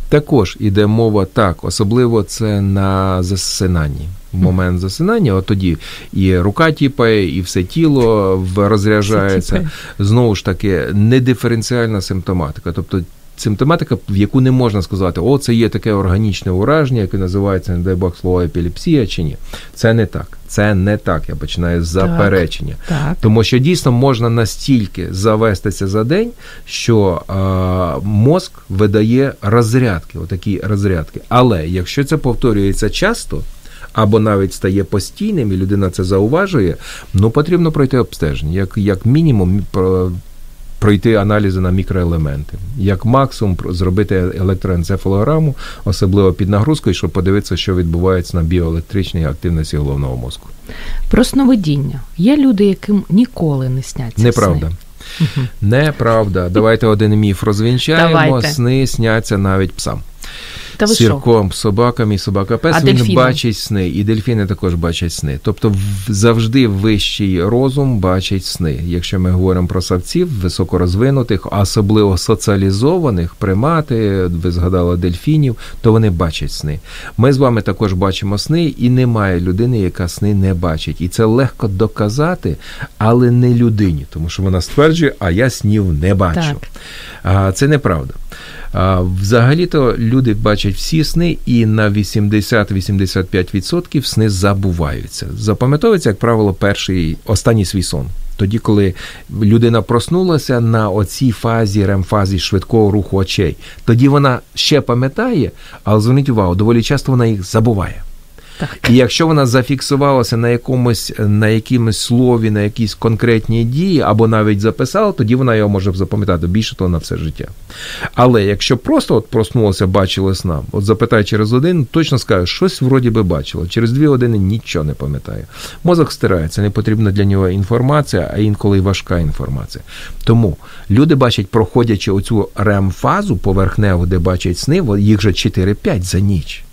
Також іде мова так, особливо це на засинанні. в момент засинання, от тоді і рука тіпає, і все тіло розряджається. Знову ж таки, недиференціальна симптоматика. Тобто симптоматика, в яку не можна сказати, о, це є таке органічне ураження, яке називається, не дай Бог слово, епілепсія чи ні. Це не так. Це не так. Я починаю з заперечення. Так. Тому що дійсно можна настільки завестися за день, що е, мозк видає розрядки, отакі розрядки. Але якщо це повторюється часто. Або навіть стає постійним, і людина це зауважує, ну потрібно пройти обстеження. Як, як мінімум пройти аналізи на мікроелементи, як максимум зробити електроенцефалограму, особливо під нагрузкою, щоб подивитися, що відбувається на біоелектричній активності головного мозку. Про сновидіння. Є люди, яким ніколи не сняться. Неправда. Сни. Неправда. Давайте один міф розвінчаємо. Давайте. Сни сняться навіть псам. Та ви? Сірком, собакам і собака пес він бачить сни, і дельфіни також бачать сни. Тобто завжди вищий розум бачить сни. Якщо ми говоримо про савців, високорозвинутих, а особливо соціалізованих, примати, ви згадали дельфінів, то вони бачать сни. Ми з вами також бачимо сни, і немає людини, яка сни не бачить. І це легко доказати, але не людині, тому що вона стверджує, а я снів не бачу. Так. Це неправда. Взагалі-то люди бачать всі сни, і на 80-85% сни забуваються. Запам'ятовується, як правило, перший останній свій сон. Тоді, коли людина проснулася на оцій фазі, ремфазі швидкого руху очей, тоді вона ще пам'ятає, але зверніть увагу, доволі часто вона їх забуває. Так. І якщо вона зафіксувалася на якомусь на якомусь слові, на якійсь конкретній дії, або навіть записала, тоді вона його може запам'ятати більше того на все життя. Але якщо просто от проснулася, бачила сна, от запитай через один, точно скаже, щось вроді би бачила. Через дві години нічого не пам'ятає. Мозок стирається, не потрібна для нього інформація, а інколи й важка інформація. Тому люди бачать, проходячи оцю РЕМ-фазу поверхневу, де бачать сни, їх вже 4-5 за ніч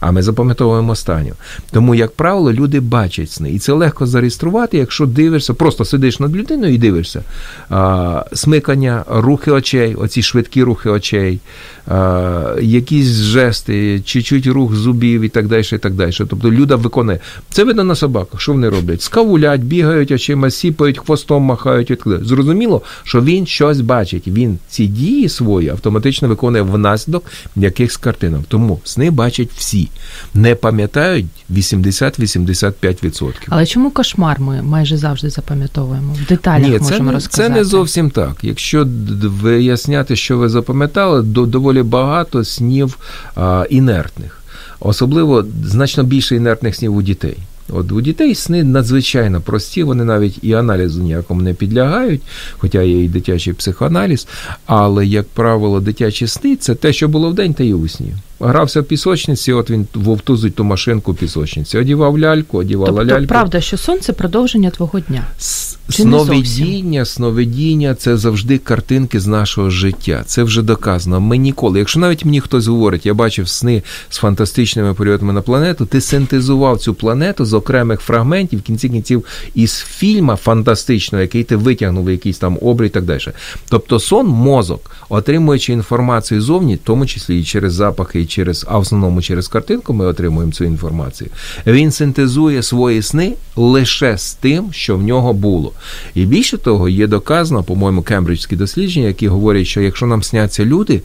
а ми запам'ятовуємо останню. Тому, як правило, люди бачать сни. І це легко зареєструвати, якщо дивишся, просто сидиш над людиною і дивишся. А, смикання, рухи очей, оці швидкі рухи очей, а, якісь жести, чуть-чуть рух зубів і так далі. і так далі. Тобто люда виконує. Це видно на собаках. Що вони роблять? Скавулять, бігають очима, сіпають, хвостом махають. Зрозуміло, що він щось бачить. Він ці дії свої автоматично виконує внаслідок якихось картинок. Тому сни бачать всі. Не пам'ятають 80-85%. Але чому кошмар ми майже завжди запам'ятовуємо? В деталях Ні, це можемо не, розказати. це не зовсім так. Якщо виясняти, що ви запам'ятали, до доволі багато снів а, інертних. Особливо значно більше інертних снів у дітей. От у дітей сни надзвичайно прості, вони навіть і аналізу ніякому не підлягають, хоча є і дитячий психоаналіз. Але, як правило, дитячі сни це те, що було вдень, та й у сні. Грався в пісочниці, от він вовтузить ту машинку в пісочниці. Одівав ляльку, одівала Тобто, ляльку. правда, що сон це продовження твого дня. Чи Сновидіння, сновидіння це завжди картинки з нашого життя. Це вже доказано. Ми ніколи. Якщо навіть мені хтось говорить, я бачив сни з фантастичними польотами на планету, ти синтезував цю планету з окремих фрагментів, в кінці кінців із фільма фантастичного, який ти витягнув якийсь там обрій і так далі. Тобто сон, мозок, отримуючи інформацію зовні, в тому числі і через запахи, через, а в основному через картинку ми отримуємо цю інформацію. Він синтезує свої сни лише з тим, що в нього було. І більше того, є доказано, по-моєму, кембриджські дослідження, які говорять, що якщо нам сняться люди,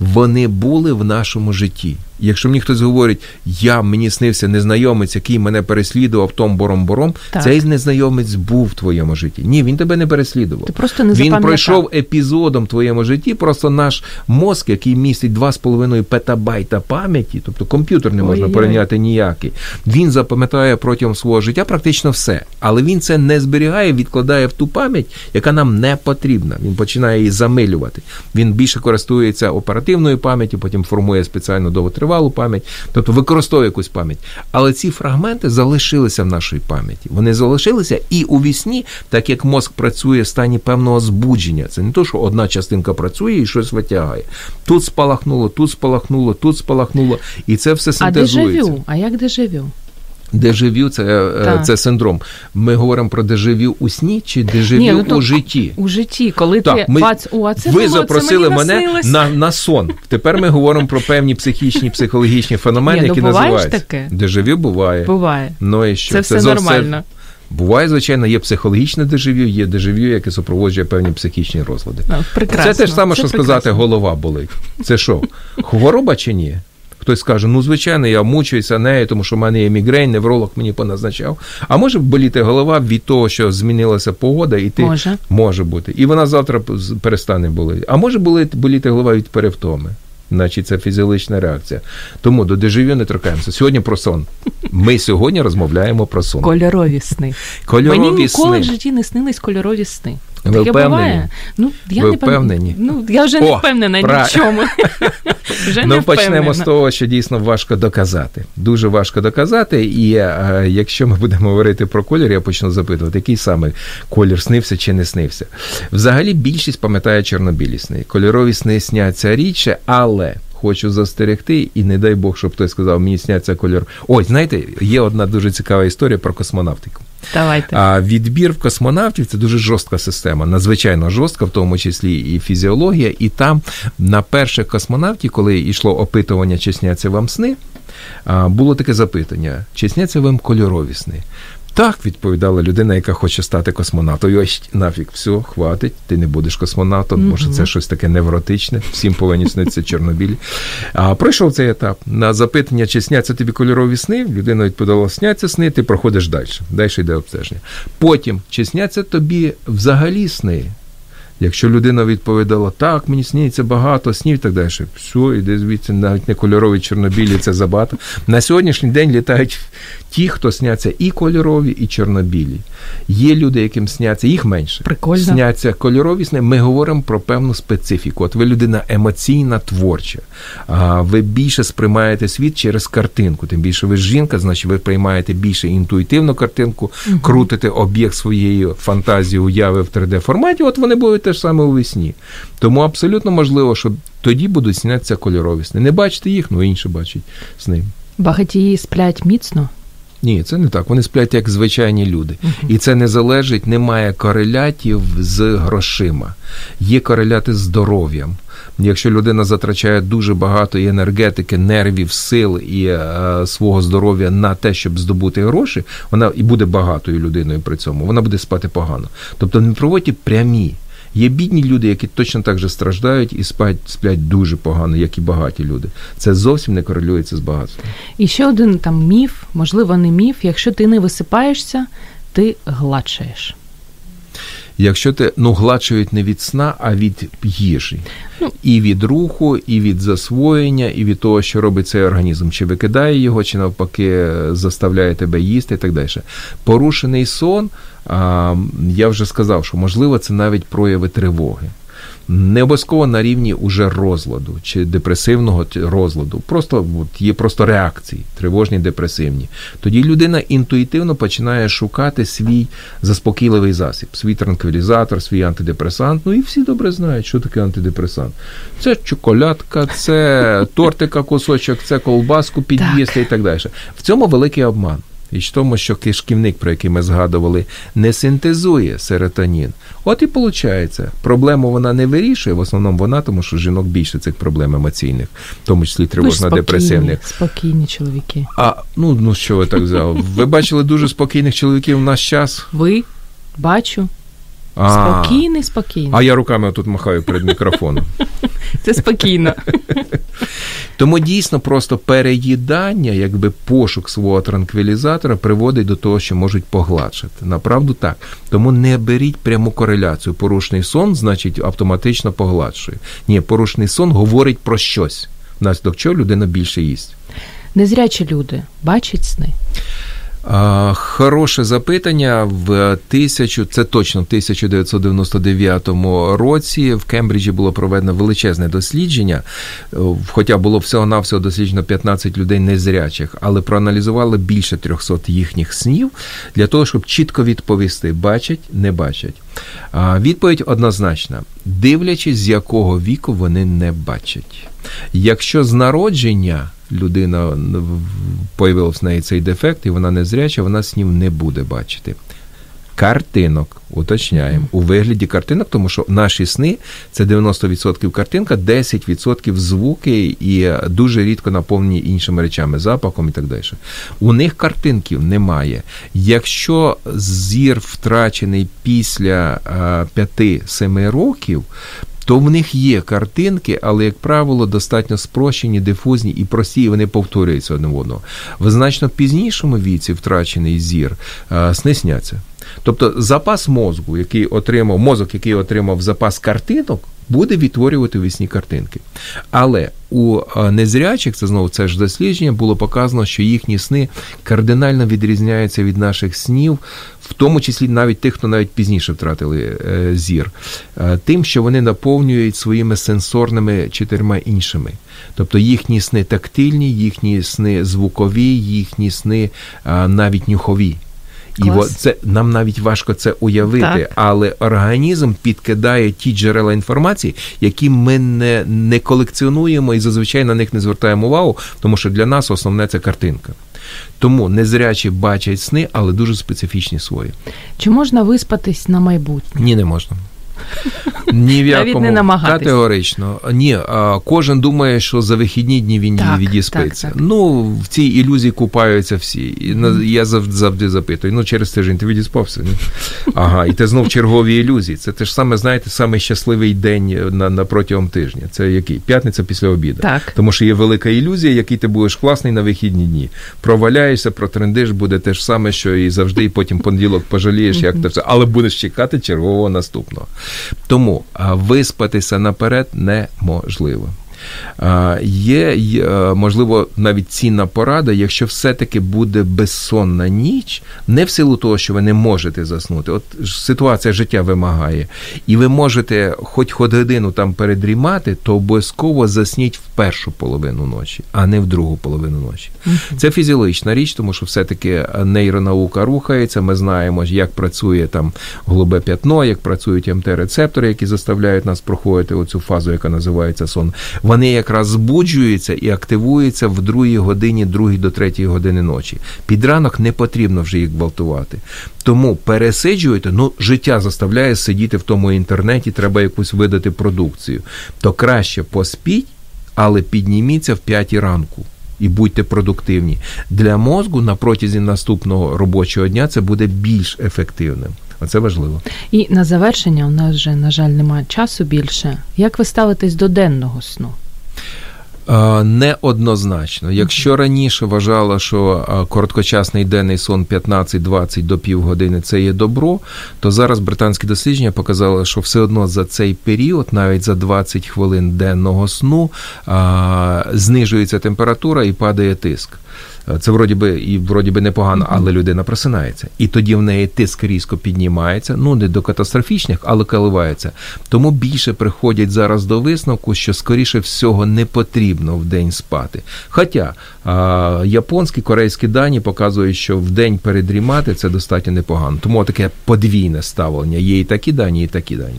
вони були в нашому житті. Якщо мені хтось говорить, я мені снився незнайомець, який мене переслідував том бором-бором, Так. цей незнайомець був в твоєму житті. Ні, він тебе не переслідував. Ти просто не Він пройшов епізодом в твоєму житті. Просто наш мозк, який містить 2,5 петабайта пам'яті, тобто комп'ютер не можна порівняти ніякий. Він запам'ятає протягом свого життя практично все. Але він це не зберігає, відкладає в ту пам'ять, яка нам не потрібна. Він починає її замилювати. Він більше користується оперативною пам'яттю, потім формує спеціально довготривалу пам'ять, тобто використовує якусь пам'ять. Але ці фрагменти залишилися в нашій пам'яті. Вони залишилися і у вісні, так як мозк працює в стані певного збудження. Це не то, що одна частинка працює і щось витягає. Тут спалахнуло, тут спалахнуло, тут спалахнуло, і це все А дежавю? А як дежавю? Дежавю це, е, Так. це синдром. Ми говоримо про дежавю у сні чи дежавю Ні, ну, то у житті? У житті, коли ти Так, ми, бац, о, а це ви було, запросили це мені мене на, на сон. Тепер ми говоримо про певні психічні, психологічні феномени, Ні, ну, які ж називаються. таке? Дежавю буває. Буває. Ну і що? Це все зовсім- нормально. Буває, звичайно, є психологічне дежавю, є дежавю, яке супроводжує певні психічні розлади. Ну, прекрасно. Це те ж саме, Це що прекрасно. сказати, голова болить. Це що, хвороба чи ні? Хтось каже, ну звичайно, я мучуюся нею, тому що в мене є мігрень, невролог мені поназначав. А може боліти голова від того, що змінилася погода, і ти Може. може бути. І вона завтра перестане боліти. А може боліти голова від перевтоми. Значить, це фізіологічна реакція. Тому до дежавю не торкаємося. Сьогодні про сон. Ми сьогодні розмовляємо про сон. Кольорові сни. Кольорові Мені ніколи сни. в житті не снились кольорові сни. Ви Таке впевнені? буває. Ну, я Ви не пам- впевнені? Ну, я вже не О, впевнена ні пра- в чому. вже Ну, не почнемо впевнена. з того, що дійсно важко доказати. Дуже важко доказати. І е, якщо ми будемо говорити про колір, я почну запитувати, який саме колір снився чи не снився. Взагалі більшість пам'ятає чорнобілі сни. Кольорові сни сняться рідше, але. Хочу застерегти, і не дай Бог, щоб хтось сказав, мені сняться кольор. Ой, знаєте, є одна дуже цікава історія про космонавтику. Давайте. А відбір в космонавтів це дуже жорстка система, надзвичайно жорстка, в тому числі і фізіологія. І там на перших космонавтів, коли йшло опитування, чи сняться вам сни, було таке запитання: чи сняться вам кольорові сни? Так, відповідала людина, яка хоче стати космонавтом. Ось нафік, все, хватить, ти не будеш космонавтом, тому що це щось таке невротичне, всім повинні снитися Чорнобіль. А пройшов цей етап. На запитання, чи сняться тобі кольорові сни, людина відповідала, сняться сни, ти проходиш далі. Далі йде обстеження. Потім, чи сняться тобі взагалі сни? Якщо людина відповідала, так, мені сніться багато снів так далі, все, іде звідси, навіть не кольорові чорнобілі, це забагато. На сьогоднішній день літають ті, хто сняться і кольорові, і чорнобілі. Є люди, яким сняться, їх менше. Прикольно. Сняться кольорові сни. Ми говоримо про певну специфіку. От ви людина емоційна, творча. А ви більше сприймаєте світ через картинку. Тим більше ви жінка, значить ви приймаєте більше інтуїтивну картинку, крутите об'єкт своєї фантазії, уяви в 3D-форматі. От вони будуть те ж саме у весні. Тому абсолютно можливо, що тоді будуть снятися кольорові сни. Не бачите їх, ну інші бачать сни. Багатії сплять міцно. Ні, це не так. Вони сплять як звичайні люди. І це не залежить, немає корелятів з грошима. Є кореляти з здоров'ям. Якщо людина затрачає дуже багато і енергетики, нервів, сил і е, свого здоров'я на те, щоб здобути гроші, вона і буде багатою людиною при цьому, вона буде спати погано. Тобто не проводять прямі. Є бідні люди, які точно так же страждають і спать, сплять дуже погано, як і багаті люди. Це зовсім не корелюється з багатством. І ще один там міф, можливо, не міф. Якщо ти не висипаєшся, ти гладшаєш. Якщо ти ну гладшують не від сна, а від їжі. Ну. І від руху, і від засвоєння, і від того, що робить цей організм, чи викидає його, чи навпаки заставляє тебе їсти і так далі. Порушений сон, я вже сказав, що можливо це навіть прояви тривоги. Не обов'язково на рівні уже розладу чи депресивного розладу. Просто от, є просто реакції, тривожні, депресивні. Тоді людина інтуїтивно починає шукати свій заспокійливий засіб, свій транквілізатор, свій антидепресант. Ну і всі добре знають, що таке антидепресант. Це чоколядка, це тортика кусочок, це колбаску під'їсти і так далі. В цьому великий обман. І в тому, що кишківник, про який ми згадували, не синтезує серотонін. От і виходить, проблему вона не вирішує, в основному вона, тому що жінок більше цих проблем емоційних, в тому числі Ви ж спокійні, тривожно-депресивних. спокійні чоловіки. А ну ну що ви так взяли? Ви бачили дуже спокійних чоловіків в наш час? Ви бачу. А, Спокійний, спокійний. а я руками отут махаю перед мікрофоном. Це спокійно. Тому дійсно просто переїдання, якби пошук свого транквілізатора приводить до того, що можуть погладшити. Направду так. Тому не беріть пряму кореляцію. Порушний сон, значить, автоматично погладшує. Ні, порушний сон говорить про щось. Внаслідок чого людина більше їсть. Незрячі люди бачать сни. Хороше запитання в тисячу, це точно в 1999 році в Кембриджі було проведено величезне дослідження, е, хоча було всього-навсього досліджено 15 людей незрячих, але проаналізували більше 300 їхніх снів для того, щоб чітко відповісти, бачать, не бачать. Відповідь однозначна: дивлячись, з якого віку вони не бачать. Якщо з народження людина появився в неї цей дефект, і вона незряча, вона снів не буде бачити. Картинок, уточняємо, у вигляді картинок, тому що наші сни це 90% картинка, 10% звуки і дуже рідко наповнені іншими речами, запахом і так далі. У них картинків немає. Якщо зір втрачений після е, 5-7 років, то в них є картинки, але, як правило, достатньо спрощені, дифузні і прості, і вони повторюються одне в одного. В значно пізнішому віці втрачений зір е, сни сняться. Тобто запас мозку, який отримав, мозок, який отримав запас картинок, буде відтворювати вісні картинки. Але у е, незрячих, це знову це ж дослідження, було показано, що їхні сни кардинально відрізняються від наших снів, в тому числі навіть тих, хто навіть пізніше втратили е, зір, е, тим, що вони наповнюють своїми сенсорними чотирма іншими. Тобто їхні сни тактильні, їхні сни звукові, їхні сни навіть нюхові. І от це нам навіть важко це уявити, Так. але організм підкидає ті джерела інформації, які ми не, не колекціонуємо і зазвичай на них не звертаємо увагу, тому що для нас основне це картинка. Тому незрячі бачать сни, але дуже специфічні свої. Чи можна виспатись на майбутнє? Ні, не можна. Ні в Навіть якому не намагатись. категорично. Ні, кожен думає, що за вихідні дні він Так, відіспиться. так, так. Ну, в цій ілюзії купаються всі. І я завжди, запитую: ну, через тиждень ти відіспався? Ні? Ага, і ти знов чергові ілюзії. Це те ж саме, знаєте, самий щасливий день на, на протягом тижня. Це який? П'ятниця після обіду. Так. Тому що є велика ілюзія, який ти будеш класний на вихідні дні. Проваляєшся, протрендиш, буде те ж саме, що і завжди, і потім понеділок пожалієш, як це все, але будеш чекати чергового наступного. Тому виспатися наперед неможливо. А, Є, е, можливо, навіть цінна порада, якщо все-таки буде безсонна ніч, не в силу того, що ви не можете заснути. От ситуація життя вимагає, і ви можете хоч годину там передрімати, то обов'язково засніть в першу половину ночі, а не в другу половину ночі. Це фізіологічна річ, тому що все-таки нейронаука рухається. Ми знаємо, як працює там голубе п'ятно, як працюють МТ-рецептори, які заставляють нас проходити оцю фазу, яка називається сон. Вони якраз збуджуються і активуються в другій годині, другій до третій години ночі. Під ранок не потрібно вже їх гвалтувати. Тому пересиджуєте, ну життя заставляє сидіти в тому інтернеті, треба якусь видати продукцію. То краще поспіть, але підніміться в п'ятій ранку. І будьте продуктивні. Для мозку на протязі наступного робочого дня це буде більш ефективним. Оце важливо. І на завершення у нас вже, на жаль, немає часу більше. Як ви ставитесь до денного сну? Неоднозначно. Якщо раніше вважала, що короткочасний денний сон 15-20 до півгодини це є добро, то зараз британські дослідження показали, що все одно за цей період, навіть за 20 хвилин денного сну, знижується температура і падає тиск. Е, Це вроді би і вроді би непогано, але людина просинається. І тоді в неї тиск різко піднімається, ну не до катастрофічних, але коливається. Тому більше приходять зараз до висновку, що скоріше всього не потрібно в день спати. Хоча японські, корейські дані показують, що в день передрімати це достатньо непогано. Тому таке подвійне ставлення. Є і такі дані, і такі дані.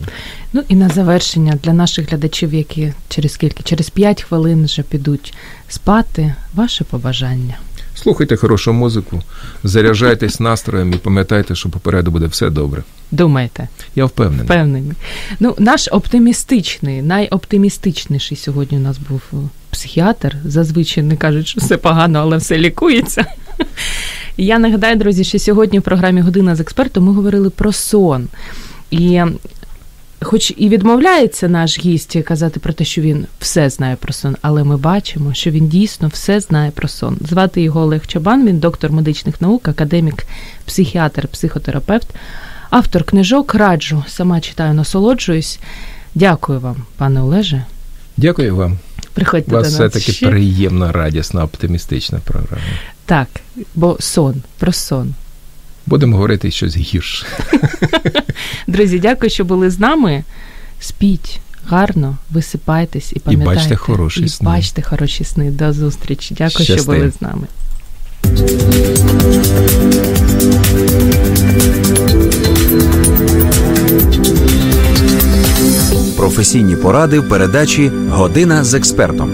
Ну і на завершення для наших глядачів, які через скільки? Через 5 хвилин вже підуть спати. Ваше побажання. Слухайте хорошу музику, заряджайтесь настроєм і пам'ятайте, що попереду буде все добре. Думайте, Я впевнений. впевнені. Ну, наш оптимістичний, найоптимістичніший сьогодні у нас був е, психіатр. Зазвичай не кажуть, що все погано, але все лікується. Я нагадаю, друзі, що сьогодні в програмі Година з експертом ми говорили про сон. І хоч і відмовляється наш гість казати про те, що він все знає про сон, але ми бачимо, що він дійсно все знає про сон. Звати його Олег Чабан, він доктор медичних наук, академік, психіатр, психотерапевт, автор книжок. Раджу, сама читаю, насолоджуюсь. Дякую вам, пане Олеже. Дякую вам. Приходьте вас до все нас таки ще. приємна, радісна, оптимістична програма. Так, бо сон, про сон. Будемо говорити щось гірше. Друзі, дякую, що були з нами. Спіть гарно, висипайтесь і пам'ятайте. бачте хороші і сни. бачте хороші сни. До зустрічі. Дякую, що були з нами. Професійні поради в передачі Година з експертом.